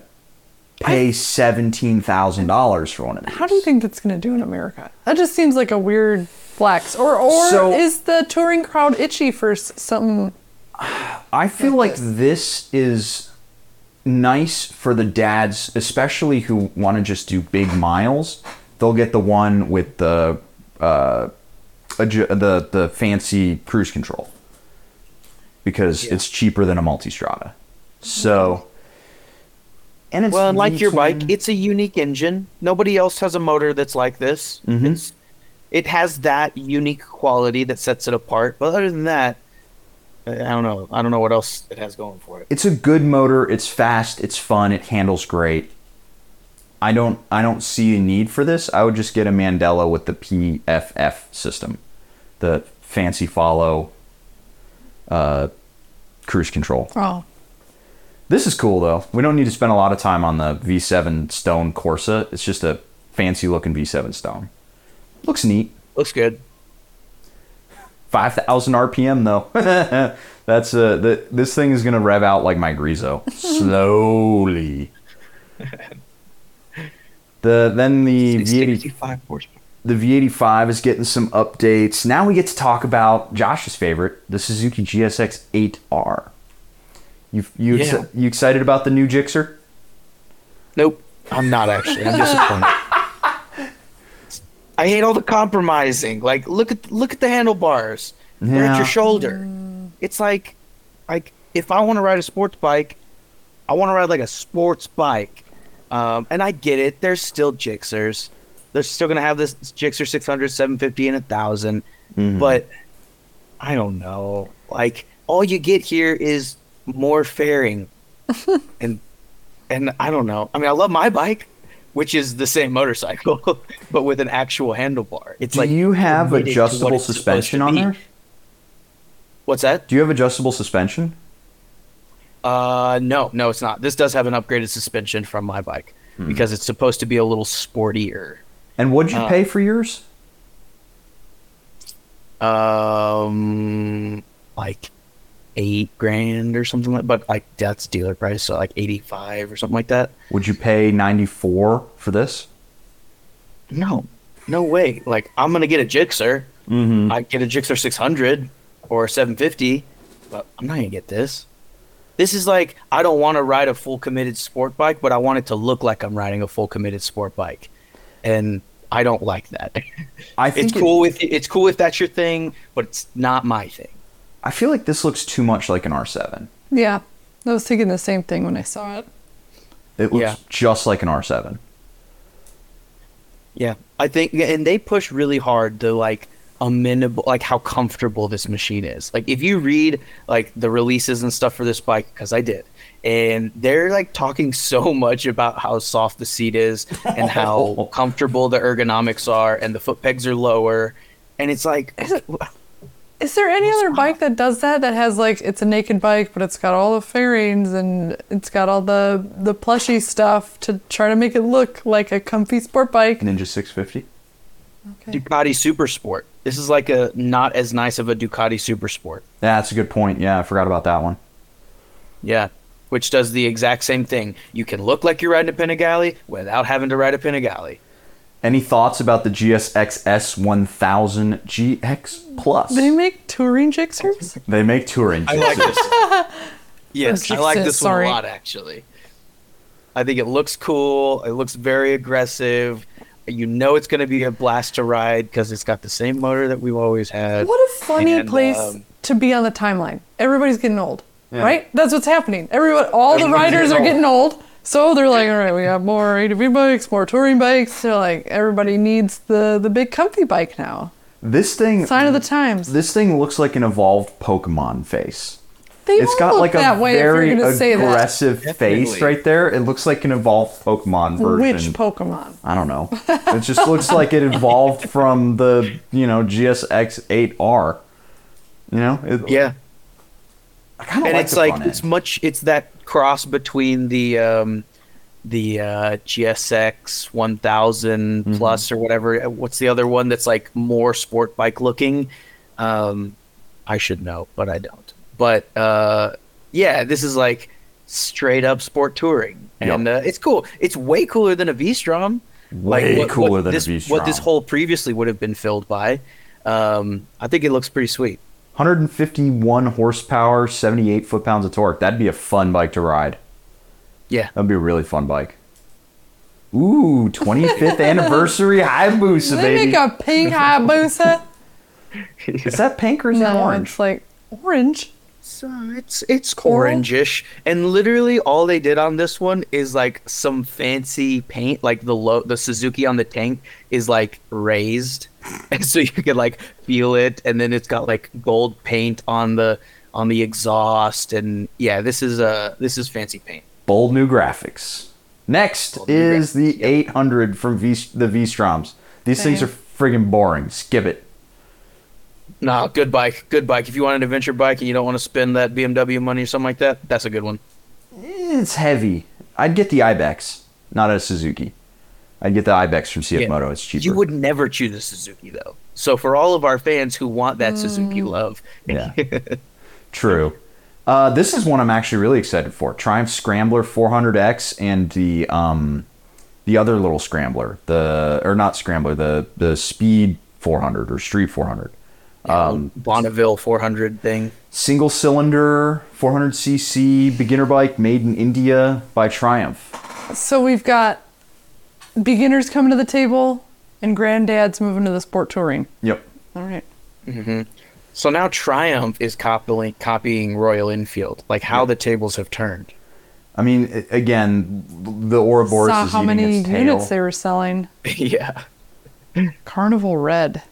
pay seventeen thousand dollars for one of these. How do you think that's gonna do in America? That just seems like a weird flex. Or or So- is the touring crowd itchy for s- something? I feel like this is nice for the dads, especially who want to just do big miles. They'll get the one with the uh, adju- the the fancy cruise control because Yeah. it's cheaper than a multistrada. So, and it's Well, and like your bike, it's a unique engine. Nobody else has a motor that's like this. Mhm. It's it has that unique quality that sets it apart. But other than that, I I don't know. I don't know what else it has going for it. it's a good motor. It's fast. It's fun. It handles great. I don't I don't see a need for this. I would just get a Mandello with the PFF system, the fancy follow uh, cruise control. Oh, This is cool though. We don't need to spend a lot of time on the V7 Stone Corsa. It's just a fancy looking V7 Stone. Looks neat. Looks good. 5,000 RPM though. (laughs) That's uh, the, this thing is gonna rev out like my Griso (laughs) slowly. (laughs) The then the V80 65 horsepower. the V85 is getting some updates. Now we get to talk about Josh's favorite, the Suzuki GSX 8R. You you Yeah. exci- you excited about the new Gixxer? Nope, I'm not actually. I'm disappointed. (laughs) I hate all the compromising. Like, look at look at the handlebars. They're at your shoulder. It's like, like if I want to ride a sports bike, I want to ride like a sports bike. Um, and I get it. There's still Gixxers. They're still gonna have this Gixxer 600, 750, and a 1000 But I don't know. Like all you get here is more fairing, (laughs) and and I don't know. I mean, I love my bike, which is the same motorcycle, (laughs) but with an actual handlebar. It's Do like you have committed to what adjustable suspension on there? What's that? Do you have adjustable suspension? Uh, no, no, it's not. This does have an upgraded suspension from my bike Hmm. because it's supposed to be a little sportier. And what'd you Uh, pay for yours? Um, like eight grand or something like. But like that's dealer price, so like eighty five or something like that. Would you pay 94 for this? No, no way. Like I'm gonna get a Gixxer. Mm-hmm. I get a Gixxer 600 or 750, but I'm not gonna get this. This is like I don't want to ride a full committed sport bike, but I want it to look like I'm riding a full committed sport bike, and I don't like that. I (laughs) think it's it- cool with it's cool if that's your thing, but it's not my thing. I feel like this looks too much like an R7. Yeah. I was thinking the same thing when I saw it. It looks Yeah. just like an R7. Yeah, I think, and they push really hard to like amenable, like how comfortable this machine is. Like if you read like the releases and stuff for this bike, because I did, and they're like talking so much about how soft the seat is and how (laughs) comfortable the ergonomics are, and the foot pegs are lower, and it's like, Is there any other bike that does that? That has like it's a naked bike, but it's got all the fairings and it's got all the the plushy stuff to try to make it look like a comfy sport bike. Ninja 650. Okay. Ducati Super Sport. This is like a not as nice of a Ducati Super Sport. Yeah, that's a good point. Yeah, I forgot about that one. Yeah. Which does the exact same thing. You can look like you're riding a Panigale without having to ride a Panigale. Any thoughts about the GSX-S 1000 GX Plus? They make touring Gixxers? They make touring. I like this. (laughs) yes, Or I like this sorry. one a lot actually. I think it looks cool. It looks very aggressive. You know it's going to be a blast to ride because it's got the same motor that we've always had. What a funny And, place um, to be on the timeline. Everybody's getting old, Yeah. right? That's what's happening. Everyone, all the Everybody's riders are getting getting old. So they're like, all right, we have more ATV bikes, more touring bikes. They're like, everybody needs the the big comfy bike now. This thing, Sign of the times. this thing looks like an evolved Pokemon face. They It's all got look like a way very if you're gonna say that. aggressive face right there. It looks like an evolved Pokemon version. Which Pokemon? I don't know. (laughs) It just looks like it evolved from the you know GSX 8R. You know, it, Yeah. I kind of and like it's the like front it's end. much it's that cross between the um the uh GSX 1000 Mm-hmm. plus or whatever what's the other one that's like more sport bike looking um I should know but I don't but uh yeah this is like straight up sport touring and Yep. uh, it's cool it's way cooler than a V-Strom Way cooler than a this, what this V-Strom. whole previously would have been filled by um I think it looks pretty sweet 151 horsepower, 78 foot pounds of torque. That'd be a fun bike to ride. yeah That'd be a really fun bike. Ooh, 25th (laughs) anniversary Hayabusa, Do they baby. make a pink Hayabusa? (laughs) Is that pink or is that no, orange? it's like orange. So it's it's Coral? orangish, and literally all they did on this one is like some fancy paint, like the lo- the Suzuki on the tank is like raised, (laughs) and so you could like feel it, and then it's got like gold paint on the on the exhaust, and yeah, this is uh this is fancy paint. Bold new graphics. Next Bold new is the yep. 800 from v- the V-Stroms. These things are friggin' boring. Skip it. No, good bike, good bike. If you want an adventure bike and you don't want to spend that BMW money or something like that, that's a good one. It's heavy. I'd get the Ibex, not a Suzuki. I'd get the Ibex from CF Yeah. Moto. It's cheaper. You would never choose a Suzuki though. So for all of our fans who want that Suzuki love, Yeah. (laughs) True. Uh, this is one I'm actually really excited for. Triumph Scrambler 400X and the um, the other little scrambler, the or not scrambler, the the Speed 400 or Street 400. Um, Bonneville 400 thing. Single cylinder 400cc beginner bike made in India by Triumph. So we've got beginners coming to the table and granddads moving to the sport touring. Yep. All right. So now Triumph is copying copying Royal Enfield, like how the tables have turned. I mean, again, the Ouroboros Saw is how eating many its tail. units they were selling. (laughs) yeah. Carnival Red.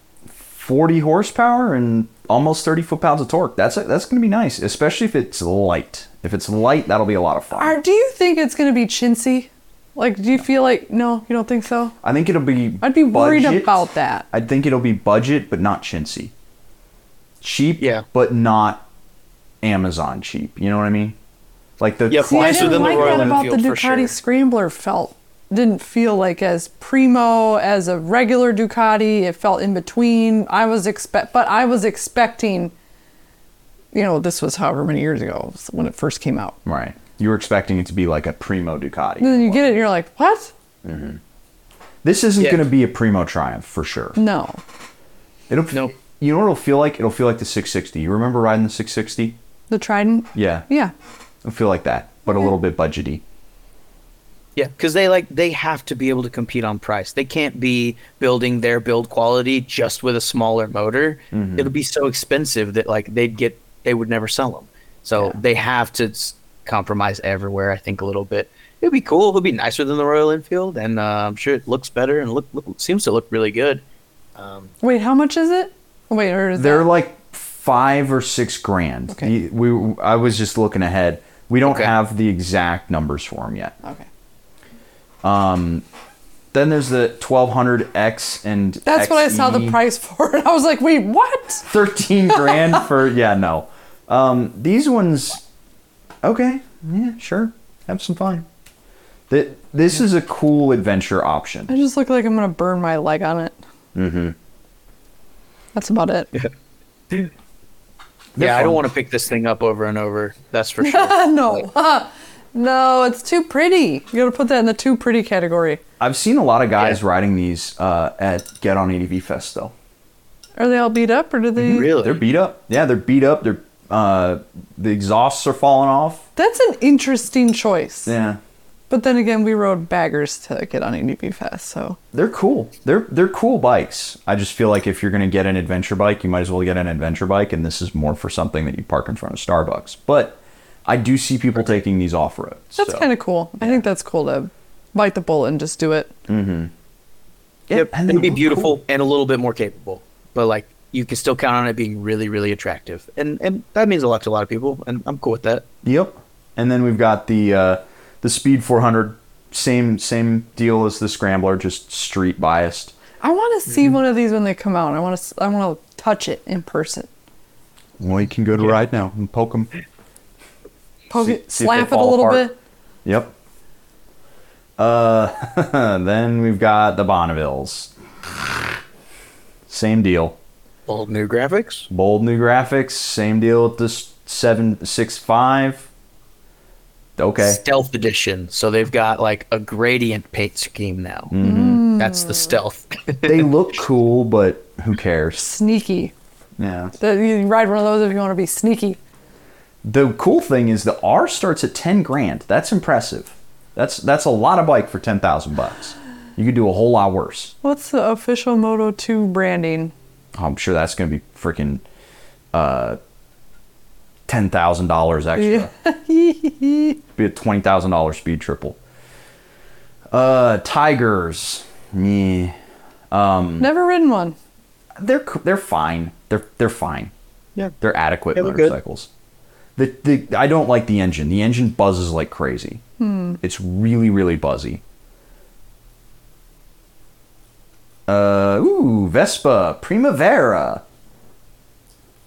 40 horsepower and almost 30 foot pounds of torque. That's that's going to be nice, especially if it's light. If it's light, that'll be a lot of fun. Are, do you think it's going to be chintzy? Like, do you feel like no? You don't think so? I think it'll be. I'd be worried budget. about that. I think it'll be budget, but not chintzy. Cheap, Yeah. but not Amazon cheap. You know what I mean? Like the Yep. See, I Nicer didn't than the like Royal that about the Enfield, for Ducati sure. Scrambler. Felt didn't feel like as primo as a regular Ducati. It felt in between. I was expect, but I was expecting. You know, this was however many years ago when it first came out. right. You were expecting it to be like a primo Ducati. And then you get it, and you're like, what? Mm-hmm. This isn't Yeah. going to be a primo Triumph for sure. No. It'll. Nope. You know what it'll feel like? It'll feel like the 660. You remember riding the 660? The Trident. Yeah. Yeah. It'll feel like that, but a little bit budgety. Yeah, because they like they have to be able to compete on price. They can't be building their build quality just with a smaller motor. Mm-hmm. It'll be so expensive that like they'd get they would never sell them. So Yeah. they have to compromise everywhere. I think a little bit. It'd be cool. It'd be nicer than the Royal Enfield, and uh, I'm sure it looks better and look, look seems to look really good. Um, Wait, how much is it? Wait, or is They're that- like five or six grand. Okay. You- We, I was just looking ahead. We don't Okay. have the exact numbers for them yet. okay. Then there's the 1200X and That's what I saw the price for, and I was like, wait, what? 13 (laughs) grand for yeah no um these ones okay yeah sure have some fun Th- this is a cool adventure option I just look like I'm gonna burn my leg on it. Mm-hmm. That's about it. yeah, (laughs) I fun. don't want to pick this thing up over and over. That's for (laughs) sure. no, no, it's too pretty. You gotta put that in the too pretty category. i've seen a lot of guys Yeah. riding these uh at get on adv fest though Are they all beat up, or do they? really? they're beat up yeah they're beat up they're uh the exhausts are falling off That's an interesting choice. yeah But then again, we rode baggers to get on ADV Fest, so they're cool they're they're cool bikes i just feel like if you're going to get an adventure bike you might as well get an adventure bike and this is more for something that you park in front of starbucks but i do see people taking these off-road that's so. kind of cool. I think that's cool to bite the bullet and just do it. Yep, and they it'd be beautiful cool. and a little bit more capable, but like you can still count on it being really, really attractive, and and that means a lot to a lot of people, and I'm cool with that. Yep. And then we've got the uh, the Speed 400, same same deal as the Scrambler, just street biased. I want to Mm-hmm. see one of these when they come out. I want to. I want to touch it in person. Well, you can go to ride now and poke them. Poke See- it, see slap it a little apart. bit. Yep. Uh, (laughs) then we've got the Bonnevilles. Same deal. Bold new graphics. Bold new graphics. Same deal with this seven six five. Okay. Stealth edition. So they've got like a gradient paint scheme now. Mm-hmm. That's the stealth. (laughs) they look cool, but who cares? Sneaky. Yeah. The- You ride one of those if you want to be sneaky. The cool thing is the R starts at ten grand. That's impressive. That's that's a lot of bike for ten thousand bucks. You could do a whole lot worse. What's the official Moto 2 branding? I'm sure that's gonna be freaking uh ten thousand dollars extra. (laughs) be a twenty thousand dollar speed triple. Uh, Tigers. Yeah. Never ridden one. they're c- they're fine. They're they're fine. Yeah. They're adequate They look good. The the I don't like the engine. The engine buzzes like crazy. It's really really buzzy. Uh ooh Vespa Primavera.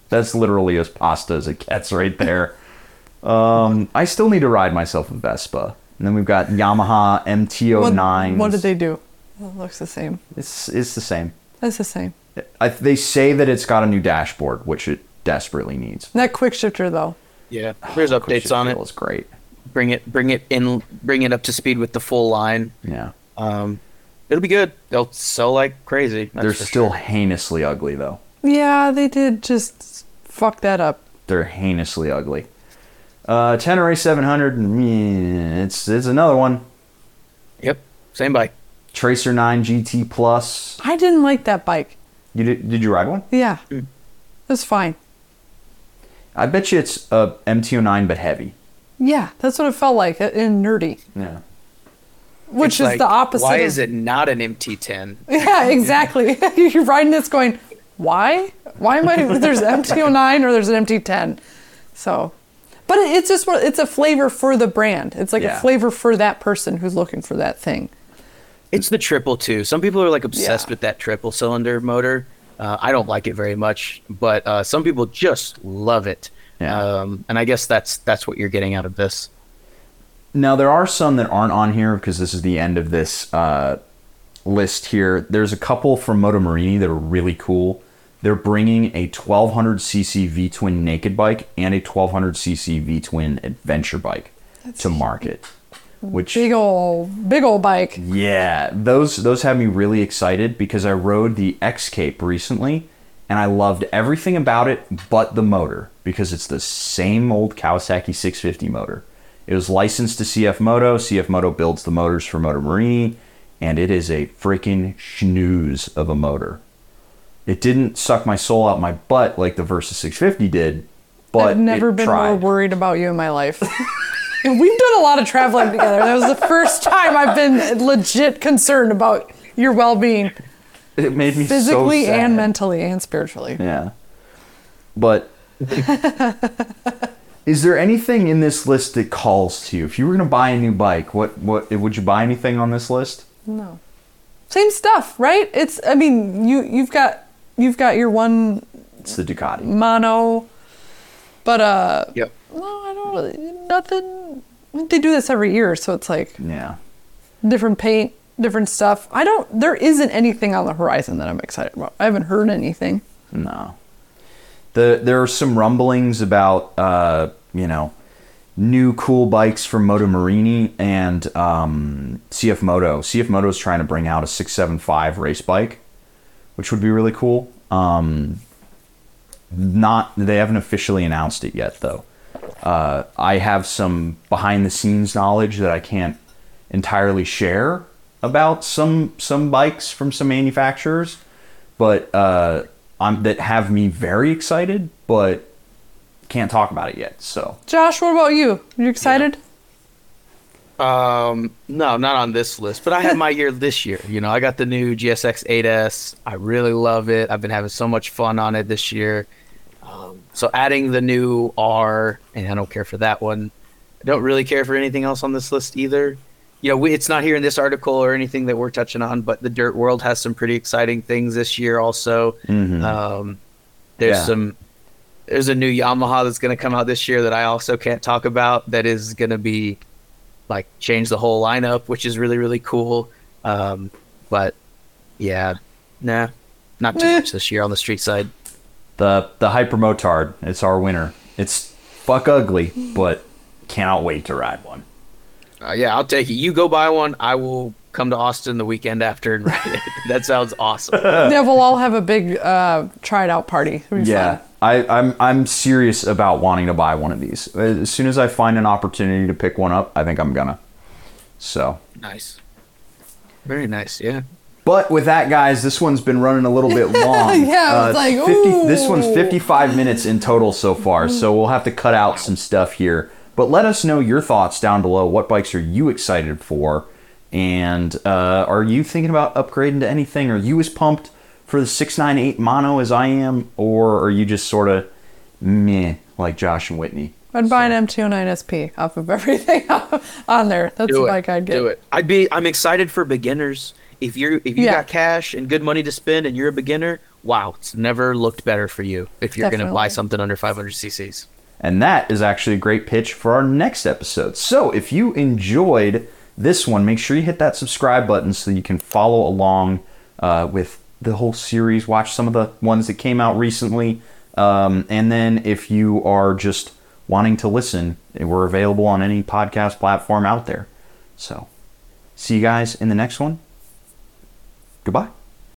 That's literally as pasta as it gets right there. (laughs) um, I still need to ride myself a Vespa. And then we've got Yamaha What, MT09. what did they do? It looks the same. It's it's the same. It's the same. I, they say that it's got a new dashboard, which it desperately needs. That quick shifter though. Yeah. There's updates on it. It's great. Bring it, bring it in, bring it up to speed with the full line. Yeah. Um, it'll be good. They'll sell like crazy. that's They're still sure. heinously ugly, though. Yeah, they did just fuck that up. They're heinously ugly. Uh, Tenere 700, mm, it's it's another one. Yep. Same bike. Tracer 9 GT Plus. I didn't like that bike. You did, did you ride one? Yeah. Mm. That's fine. I bet you it's a MT09 but heavy. Yeah, that's what it felt like uh, and nerdy, Yeah. which It's is like, the opposite. Why of- is it not an MT10? (laughs) Yeah, exactly. (laughs) (laughs) You're riding this going, why? Why am I? There's an MT09 or there's an MT10. So, but But it's just it's a flavor for the brand. It's like Yeah. a flavor for that person who's looking for that thing. It's the triple too. Some people are like obsessed Yeah. with that triple cylinder motor. Uh, I don't like it very much, but uh, some people just love it. Yeah. Um, and I guess that's that's what you're getting out of this. Now there are some that aren't on here because this is the end of this uh, list here. There's a couple from Moto Morini that are really cool. They're bringing a 1200cc V twin naked bike and a 1200cc V twin adventure bike to market. Which Big old, big old bike. yeah, those those have me really excited because I rode the X-Cape recently and I loved everything about it but the motor because it's the same old Kawasaki 650 motor. It was licensed to CF Moto. CF Moto builds the motors for Moto Morini and it is a freaking snooze of a motor. It didn't suck my soul out my butt like the Versys 650 did, but I've never been tried. more worried about you in my life. (laughs) And (laughs) We've done a lot of traveling together. That was the first time I've been legit concerned about your well-being, It made me so physically sad. and mentally and spiritually. Yeah. But is there anything in this list that calls to you? If you were going to buy a new bike, what what would you buy anything on this list? No. Same stuff, right? It's I mean, you you've got you've got your one It's the Ducati. mono but uh Yep. no, I don't really nothing they do this every year, so it's like Yeah. different paint, different stuff. I don't there isn't anything on the horizon that I'm excited about. I haven't heard anything. No. The there are some rumblings about uh, you know, new cool bikes from Moto Morini and um, CF Moto. CF Moto is trying to bring out a 675 race bike, which would be really cool. Um, not they haven't officially announced it yet though. Uh, I have some behind the scenes knowledge that I can't entirely share about some some bikes from some manufacturers, but uh, I'm, that have me very excited, but can't talk about it yet. So Josh, what about you? Are You excited? Um, no, not on this list, but I had my year this year. You know, I got the new GSX 8S. I really love it. I've been having so much fun on it this year. So adding the new R, and I don't care for that one. I don't really care for anything else on this list either. You know, we, it's not here in this article or anything that we're touching on, but the Dirt World has some pretty exciting things this year. Also, Mhm. um, there's Yeah. some. There's a new Yamaha that's going to come out this year that I also can't talk about. That is going to be like change the whole lineup, which is really really cool. Um, but yeah, nah, not too Eh. much this year on the street side. The the Hyper Motard, it's our winner. It's fuck ugly, but cannot wait to ride one. Uh, yeah, I'll take it. You go buy one. I will come to Austin the weekend after and ride it. (laughs) that sounds awesome. (laughs) yeah, we'll all have a big uh try it out party. It'll be Yeah, fun. I, I'm I'm serious about wanting to buy one of these. As soon as I find an opportunity to pick one up, I think I'm gonna. So, nice, very nice. Yeah. But with that, guys, this one's been running a little bit (laughs) long. Yeah, it's like, 50, this one's 55 minutes in total so far, so we'll have to cut out some stuff here. But let us know your thoughts down below. What bikes are you excited for? And uh, are you thinking about upgrading to anything? Are you as pumped for the 698 mono as I am? Or are you just sort of meh, like Josh and Whitney? I'd buy an MT09 SP off of (laughs) everything on there. That's do the it. bike I'd get. Do it. I'd be. I'm excited for beginners. If you're if you Yeah. got cash and good money to spend and you're a beginner, wow, it's never looked better for you if you're going to buy something under 500 cc's. And that is actually a great pitch for our next episode. So if you enjoyed this one, make sure you hit that subscribe button so you can follow along uh, with the whole series. Watch some of the ones that came out recently. Um, and then if you are just wanting to listen, we're available on any podcast platform out there. So see you guys in the next one. Goodbye.